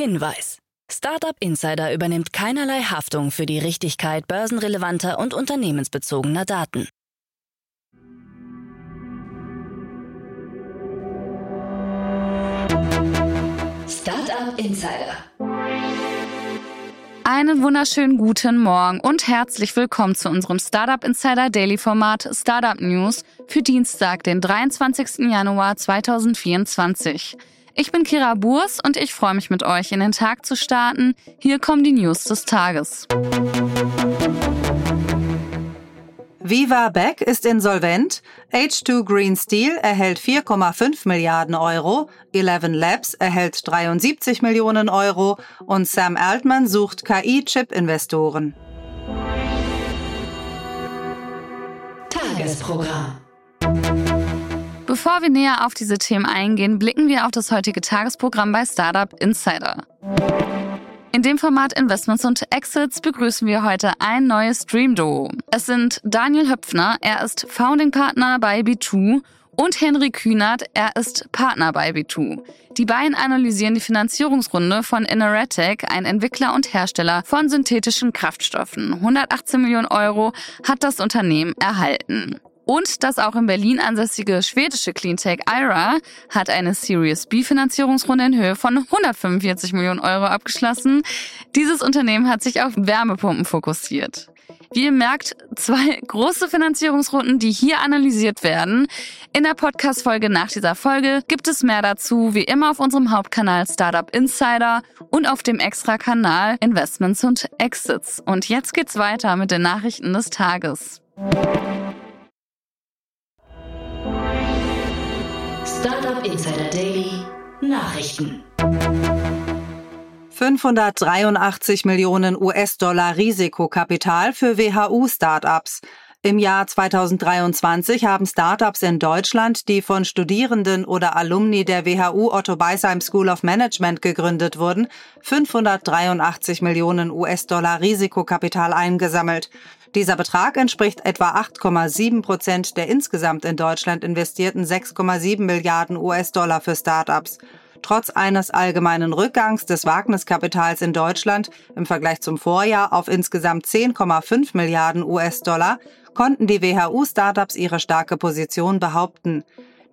Hinweis. Startup Insider übernimmt keinerlei Haftung für die Richtigkeit börsenrelevanter und unternehmensbezogener Daten. Startup Insider. Einen wunderschönen guten Morgen und herzlich willkommen zu unserem Startup Insider Daily Format Startup News für Dienstag, den 23. Januar 2024. Ich bin Kira Burs und ich freue mich mit euch in den Tag zu starten. Hier kommen die News des Tages. Viva Beck ist insolvent, H2 Green Steel erhält 4,5 Milliarden Euro, Eleven Labs erhält 73 Millionen Euro und Sam Altman sucht KI-Chip-Investoren. Tagesprogramm. Bevor wir näher auf diese Themen eingehen, blicken wir auf das heutige Tagesprogramm bei Startup Insider. In dem Format Investments und Exits begrüßen wir heute ein neues Dream-Duo. Es sind Daniel Höpfner, er ist Founding-Partner bei B2 und Henry Kühnert, er ist Partner bei B2. Die beiden analysieren die Finanzierungsrunde von Innoratic, ein Entwickler und Hersteller von synthetischen Kraftstoffen. 118 Millionen Euro hat das Unternehmen erhalten. Und das auch in Berlin ansässige schwedische Cleantech IRA hat eine Series B Finanzierungsrunde in Höhe von 145 Millionen Euro abgeschlossen. Dieses Unternehmen hat sich auf Wärmepumpen fokussiert. Wie ihr merkt, zwei große Finanzierungsrunden, die hier analysiert werden. In der Podcast-Folge nach dieser Folge gibt es mehr dazu, wie immer auf unserem Hauptkanal Startup Insider und auf dem Extra-Kanal Investments und Exits. Und jetzt geht's weiter mit den Nachrichten des Tages. Startup Insider Daily Nachrichten. 583 Millionen US-Dollar Risikokapital für WHU-Startups. Im Jahr 2023 haben Startups in Deutschland, die von Studierenden oder Alumni der WHU Otto Beisheim School of Management gegründet wurden, 583 Millionen US-Dollar Risikokapital eingesammelt. Dieser Betrag entspricht etwa 8,7 Prozent der insgesamt in Deutschland investierten 6,7 Milliarden US-Dollar für Startups. Trotz eines allgemeinen Rückgangs des Wagniskapitals in Deutschland im Vergleich zum Vorjahr auf insgesamt 10,5 Milliarden US-Dollar konnten die WHU-Startups ihre starke Position behaupten.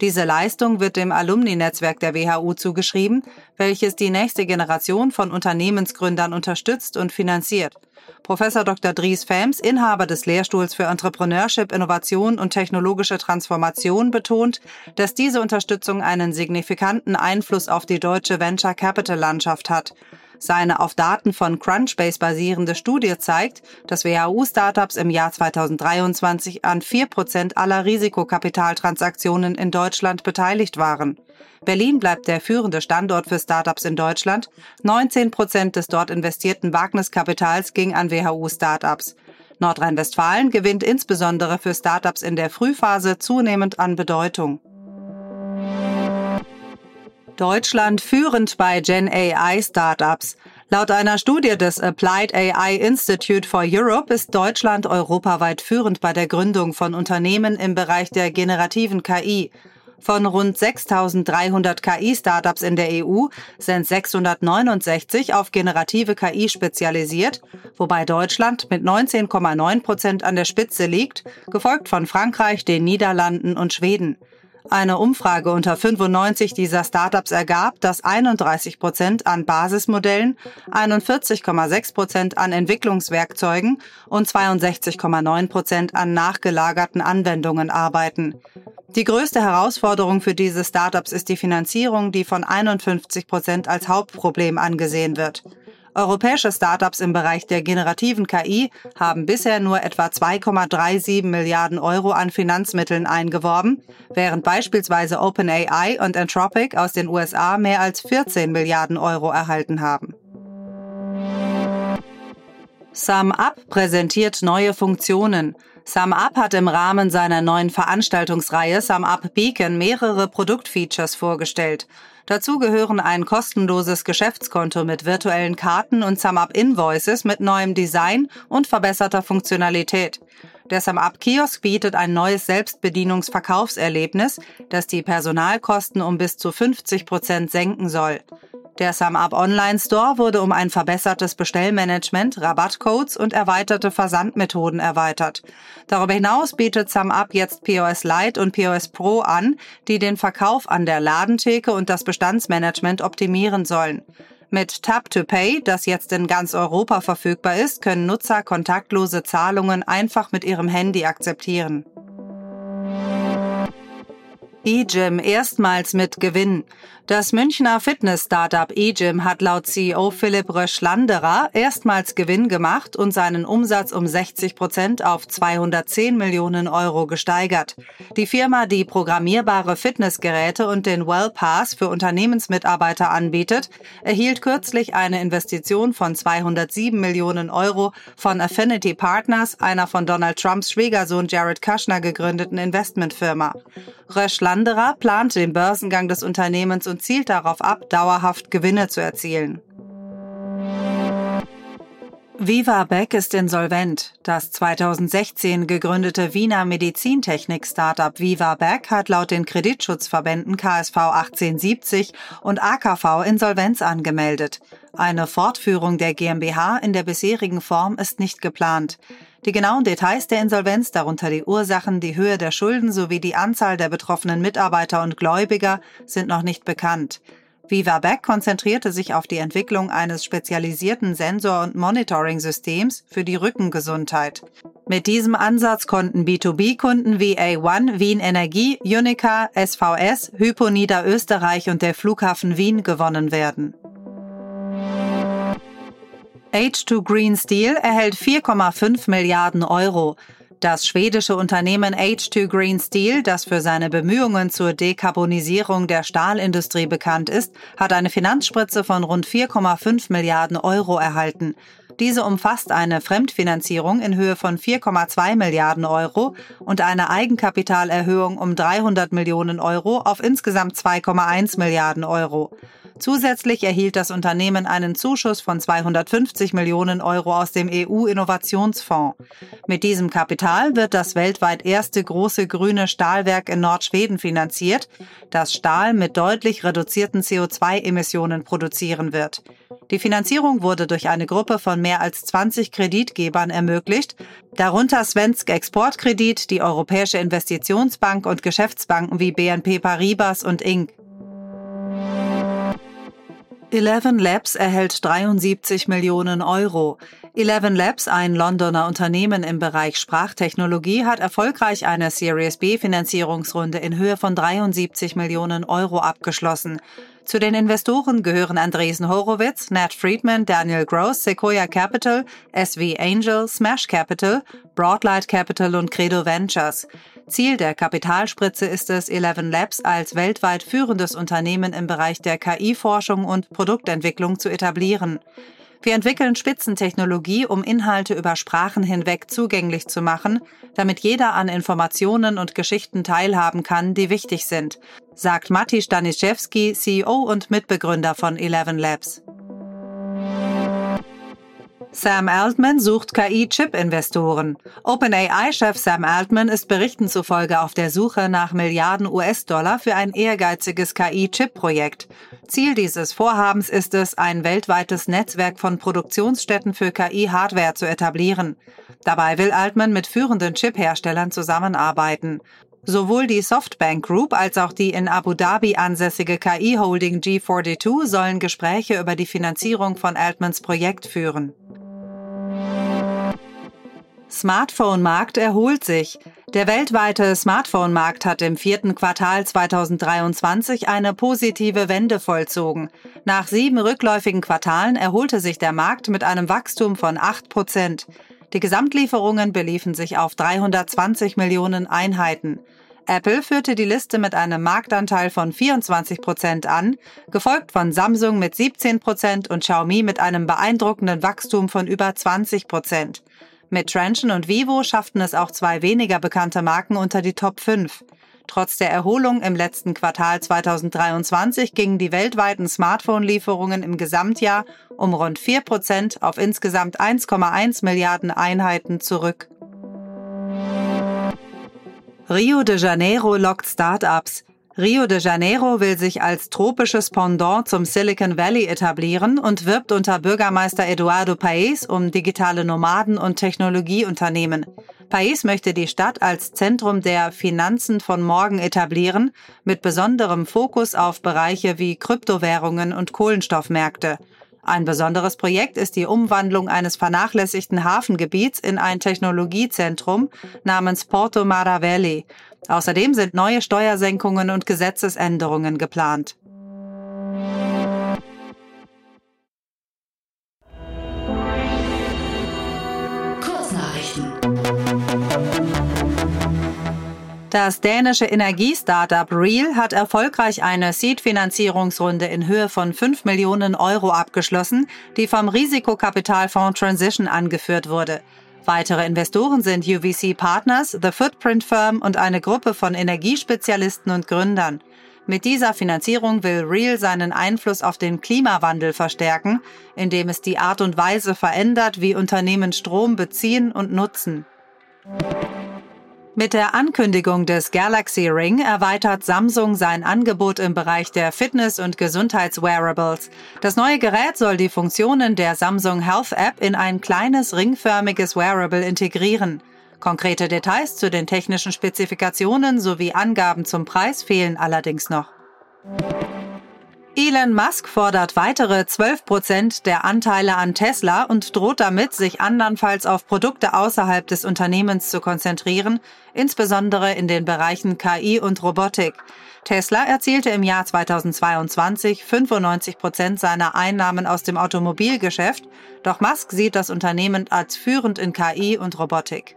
Diese Leistung wird dem Alumni-Netzwerk der WHU zugeschrieben, welches die nächste Generation von Unternehmensgründern unterstützt und finanziert. Professor Dr. Dries Felms, Inhaber des Lehrstuhls für Entrepreneurship, Innovation und technologische Transformation, betont, dass diese Unterstützung einen signifikanten Einfluss auf die deutsche Venture Capital Landschaft hat. Seine auf Daten von Crunchbase basierende Studie zeigt, dass WHU-Startups im Jahr 2023 an 4% aller Risikokapitaltransaktionen in Deutschland beteiligt waren. Berlin bleibt der führende Standort für Startups in Deutschland. 19 Prozent des dort investierten Wagniskapitals ging an WHU-Startups. Nordrhein-Westfalen gewinnt insbesondere für Startups in der Frühphase zunehmend an Bedeutung. Deutschland führend bei Gen AI Startups. Laut einer Studie des Applied AI Institute for Europe ist Deutschland europaweit führend bei der Gründung von Unternehmen im Bereich der generativen KI. Von rund 6300 KI-Startups in der EU sind 669 auf generative KI spezialisiert, wobei Deutschland mit 19,9 Prozent an der Spitze liegt, gefolgt von Frankreich, den Niederlanden und Schweden. Eine Umfrage unter 95 dieser Startups ergab, dass 31 Prozent an Basismodellen, 41,6 Prozent an Entwicklungswerkzeugen und 62,9 Prozent an nachgelagerten Anwendungen arbeiten. Die größte Herausforderung für diese Startups ist die Finanzierung, die von 51 Prozent als Hauptproblem angesehen wird. Europäische Startups im Bereich der generativen KI haben bisher nur etwa 2,37 Milliarden Euro an Finanzmitteln eingeworben, während beispielsweise OpenAI und Anthropic aus den USA mehr als 14 Milliarden Euro erhalten haben. SumUp präsentiert neue Funktionen. SumUp hat im Rahmen seiner neuen Veranstaltungsreihe SumUp Beacon mehrere Produktfeatures vorgestellt. Dazu gehören ein kostenloses Geschäftskonto mit virtuellen Karten und SumUp Invoices mit neuem Design und verbesserter Funktionalität. Der SumUp Kiosk bietet ein neues Selbstbedienungsverkaufserlebnis, das die Personalkosten um bis zu 50 Prozent senken soll. Der SumUp Online Store wurde um ein verbessertes Bestellmanagement, Rabattcodes und erweiterte Versandmethoden erweitert. Darüber hinaus bietet SumUp jetzt POS Lite und POS Pro an, die den Verkauf an der Ladentheke und das Bestandsmanagement optimieren sollen. Mit Tap to Pay, das jetzt in ganz Europa verfügbar ist, können Nutzer kontaktlose Zahlungen einfach mit ihrem Handy akzeptieren. eGym erstmals mit Gewinn. Das Münchner Fitness-Startup eGym hat laut CEO Philipp Röschlanderer erstmals Gewinn gemacht und seinen Umsatz um 60 Prozent auf 210 Millionen Euro gesteigert. Die Firma, die programmierbare Fitnessgeräte und den WellPass für Unternehmensmitarbeiter anbietet, erhielt kürzlich eine Investition von 207 Millionen Euro von Affinity Partners, einer von Donald Trumps Schwiegersohn Jared Kushner gegründeten Investmentfirma. Röschlanderer plant den Börsengang des Unternehmens und zielt darauf ab, dauerhaft Gewinne zu erzielen. Viva Beck ist insolvent. Das 2016 gegründete Wiener Medizintechnik-Startup Viva Beck hat laut den Kreditschutzverbänden KSV 1870 und AKV Insolvenz angemeldet. Eine Fortführung der GmbH in der bisherigen Form ist nicht geplant. Die genauen Details der Insolvenz, darunter die Ursachen, die Höhe der Schulden sowie die Anzahl der betroffenen Mitarbeiter und Gläubiger, sind noch nicht bekannt. Viva Beck konzentrierte sich auf die Entwicklung eines spezialisierten Sensor- und Monitoring-Systems für die Rückengesundheit. Mit diesem Ansatz konnten B2B-Kunden wie A1, Wien Energie, Unica, SVS, Hypo Niederösterreich und der Flughafen Wien gewonnen werden. H2 Green Steel erhält 4,5 Milliarden Euro. Das schwedische Unternehmen H2 Green Steel, das für seine Bemühungen zur Dekarbonisierung der Stahlindustrie bekannt ist, hat eine Finanzspritze von rund 4,5 Milliarden Euro erhalten. Diese umfasst eine Fremdfinanzierung in Höhe von 4,2 Milliarden Euro und eine Eigenkapitalerhöhung um 300 Millionen Euro auf insgesamt 2,1 Milliarden Euro. Zusätzlich erhielt das Unternehmen einen Zuschuss von 250 Millionen Euro aus dem EU-Innovationsfonds. Mit diesem Kapital wird das weltweit erste große grüne Stahlwerk in Nordschweden finanziert, das Stahl mit deutlich reduzierten CO2-Emissionen produzieren wird. Die Finanzierung wurde durch eine Gruppe von mehr als 20 Kreditgebern ermöglicht, darunter Svensk Exportkredit, die Europäische Investitionsbank und Geschäftsbanken wie BNP Paribas und Inc. Eleven Labs erhält 73 Millionen Euro. Eleven Labs, ein Londoner Unternehmen im Bereich Sprachtechnologie, hat erfolgreich eine Series B Finanzierungsrunde in Höhe von 73 Millionen Euro abgeschlossen. Zu den Investoren gehören Andresen Horowitz, Nat Friedman, Daniel Gross, Sequoia Capital, SV Angel, Smash Capital, Broadlight Capital und Credo Ventures. Ziel der Kapitalspritze ist es, Eleven Labs als weltweit führendes Unternehmen im Bereich der KI-Forschung und Produktentwicklung zu etablieren. Wir entwickeln Spitzentechnologie, um Inhalte über Sprachen hinweg zugänglich zu machen, damit jeder an Informationen und Geschichten teilhaben kann, die wichtig sind, sagt Matti Staniszewski, CEO und Mitbegründer von Eleven Labs. Sam Altman sucht KI-Chip-Investoren. OpenAI-Chef Sam Altman ist Berichten zufolge auf der Suche nach Milliarden US-Dollar für ein ehrgeiziges KI-Chip-Projekt. Ziel dieses Vorhabens ist es, ein weltweites Netzwerk von Produktionsstätten für KI-Hardware zu etablieren. Dabei will Altman mit führenden Chip-Herstellern zusammenarbeiten. Sowohl die Softbank Group als auch die in Abu Dhabi ansässige KI-Holding G42 sollen Gespräche über die Finanzierung von Altmans Projekt führen. Smartphone-Markt erholt sich. Der weltweite Smartphone-Markt hat im vierten Quartal 2023 eine positive Wende vollzogen. Nach sieben rückläufigen Quartalen erholte sich der Markt mit einem Wachstum von 8 Prozent. Die Gesamtlieferungen beliefen sich auf 320 Millionen Einheiten. Apple führte die Liste mit einem Marktanteil von 24 Prozent an, gefolgt von Samsung mit 17 Prozent und Xiaomi mit einem beeindruckenden Wachstum von über 20 Prozent. Mit Trenchen und Vivo schafften es auch zwei weniger bekannte Marken unter die Top 5. Trotz der Erholung im letzten Quartal 2023 gingen die weltweiten Smartphone-Lieferungen im Gesamtjahr um rund 4 Prozent auf insgesamt 1,1 Milliarden Einheiten zurück. Rio de Janeiro lockt Startups. Rio de Janeiro will sich als tropisches Pendant zum Silicon Valley etablieren und wirbt unter Bürgermeister Eduardo Paes um digitale Nomaden und Technologieunternehmen. Paes möchte die Stadt als Zentrum der Finanzen von morgen etablieren, mit besonderem Fokus auf Bereiche wie Kryptowährungen und Kohlenstoffmärkte. Ein besonderes Projekt ist die Umwandlung eines vernachlässigten Hafengebiets in ein Technologiezentrum namens Porto Maravelli. Außerdem sind neue Steuersenkungen und Gesetzesänderungen geplant. Das dänische Energiestartup Real hat erfolgreich eine Seed-Finanzierungsrunde in Höhe von 5 Millionen Euro abgeschlossen, die vom Risikokapitalfonds Transition angeführt wurde. Weitere Investoren sind UVC Partners, The Footprint Firm und eine Gruppe von Energiespezialisten und Gründern. Mit dieser Finanzierung will Real seinen Einfluss auf den Klimawandel verstärken, indem es die Art und Weise verändert, wie Unternehmen Strom beziehen und nutzen. Mit der Ankündigung des Galaxy Ring erweitert Samsung sein Angebot im Bereich der Fitness- und Gesundheitswearables. Das neue Gerät soll die Funktionen der Samsung Health App in ein kleines ringförmiges Wearable integrieren. Konkrete Details zu den technischen Spezifikationen sowie Angaben zum Preis fehlen allerdings noch. Elon Musk fordert weitere 12 Prozent der Anteile an Tesla und droht damit, sich andernfalls auf Produkte außerhalb des Unternehmens zu konzentrieren, insbesondere in den Bereichen KI und Robotik. Tesla erzielte im Jahr 2022 95 Prozent seiner Einnahmen aus dem Automobilgeschäft, doch Musk sieht das Unternehmen als führend in KI und Robotik.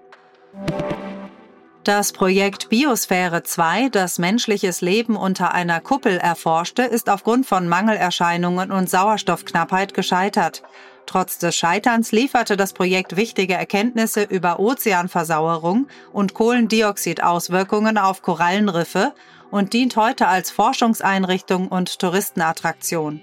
Das Projekt Biosphäre 2, das menschliches Leben unter einer Kuppel erforschte, ist aufgrund von Mangelerscheinungen und Sauerstoffknappheit gescheitert. Trotz des Scheiterns lieferte das Projekt wichtige Erkenntnisse über Ozeanversauerung und Kohlendioxidauswirkungen auf Korallenriffe und dient heute als Forschungseinrichtung und Touristenattraktion.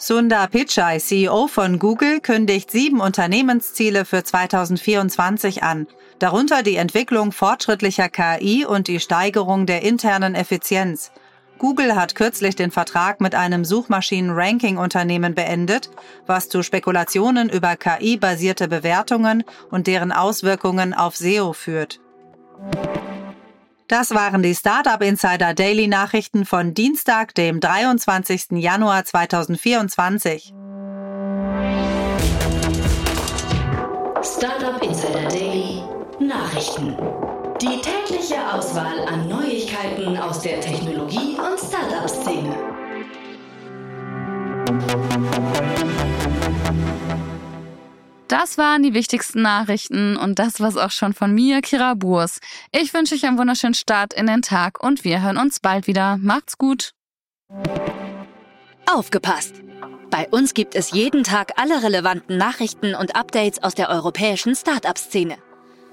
Sundar Pichai, CEO von Google, kündigt sieben Unternehmensziele für 2024 an, darunter die Entwicklung fortschrittlicher KI und die Steigerung der internen Effizienz. Google hat kürzlich den Vertrag mit einem Suchmaschinen-Ranking-Unternehmen beendet, was zu Spekulationen über KI-basierte Bewertungen und deren Auswirkungen auf SEO führt. Das waren die Startup Insider Daily Nachrichten von Dienstag, dem 23. Januar 2024. Startup Insider Daily Nachrichten. Die tägliche Auswahl an Neuigkeiten aus der Technologie- und Startup-Szene. Das waren die wichtigsten Nachrichten und das war's auch schon von mir, Kira Burs. Ich wünsche euch einen wunderschönen Start in den Tag und wir hören uns bald wieder. Macht's gut. Aufgepasst! Bei uns gibt es jeden Tag alle relevanten Nachrichten und Updates aus der europäischen Startup-Szene.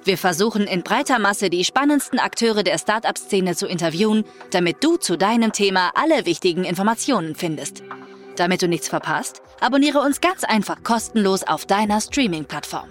Wir versuchen in breiter Masse die spannendsten Akteure der Startup-Szene zu interviewen, damit du zu deinem Thema alle wichtigen Informationen findest. Damit du nichts verpasst, abonniere uns ganz einfach kostenlos auf deiner Streaming-Plattform.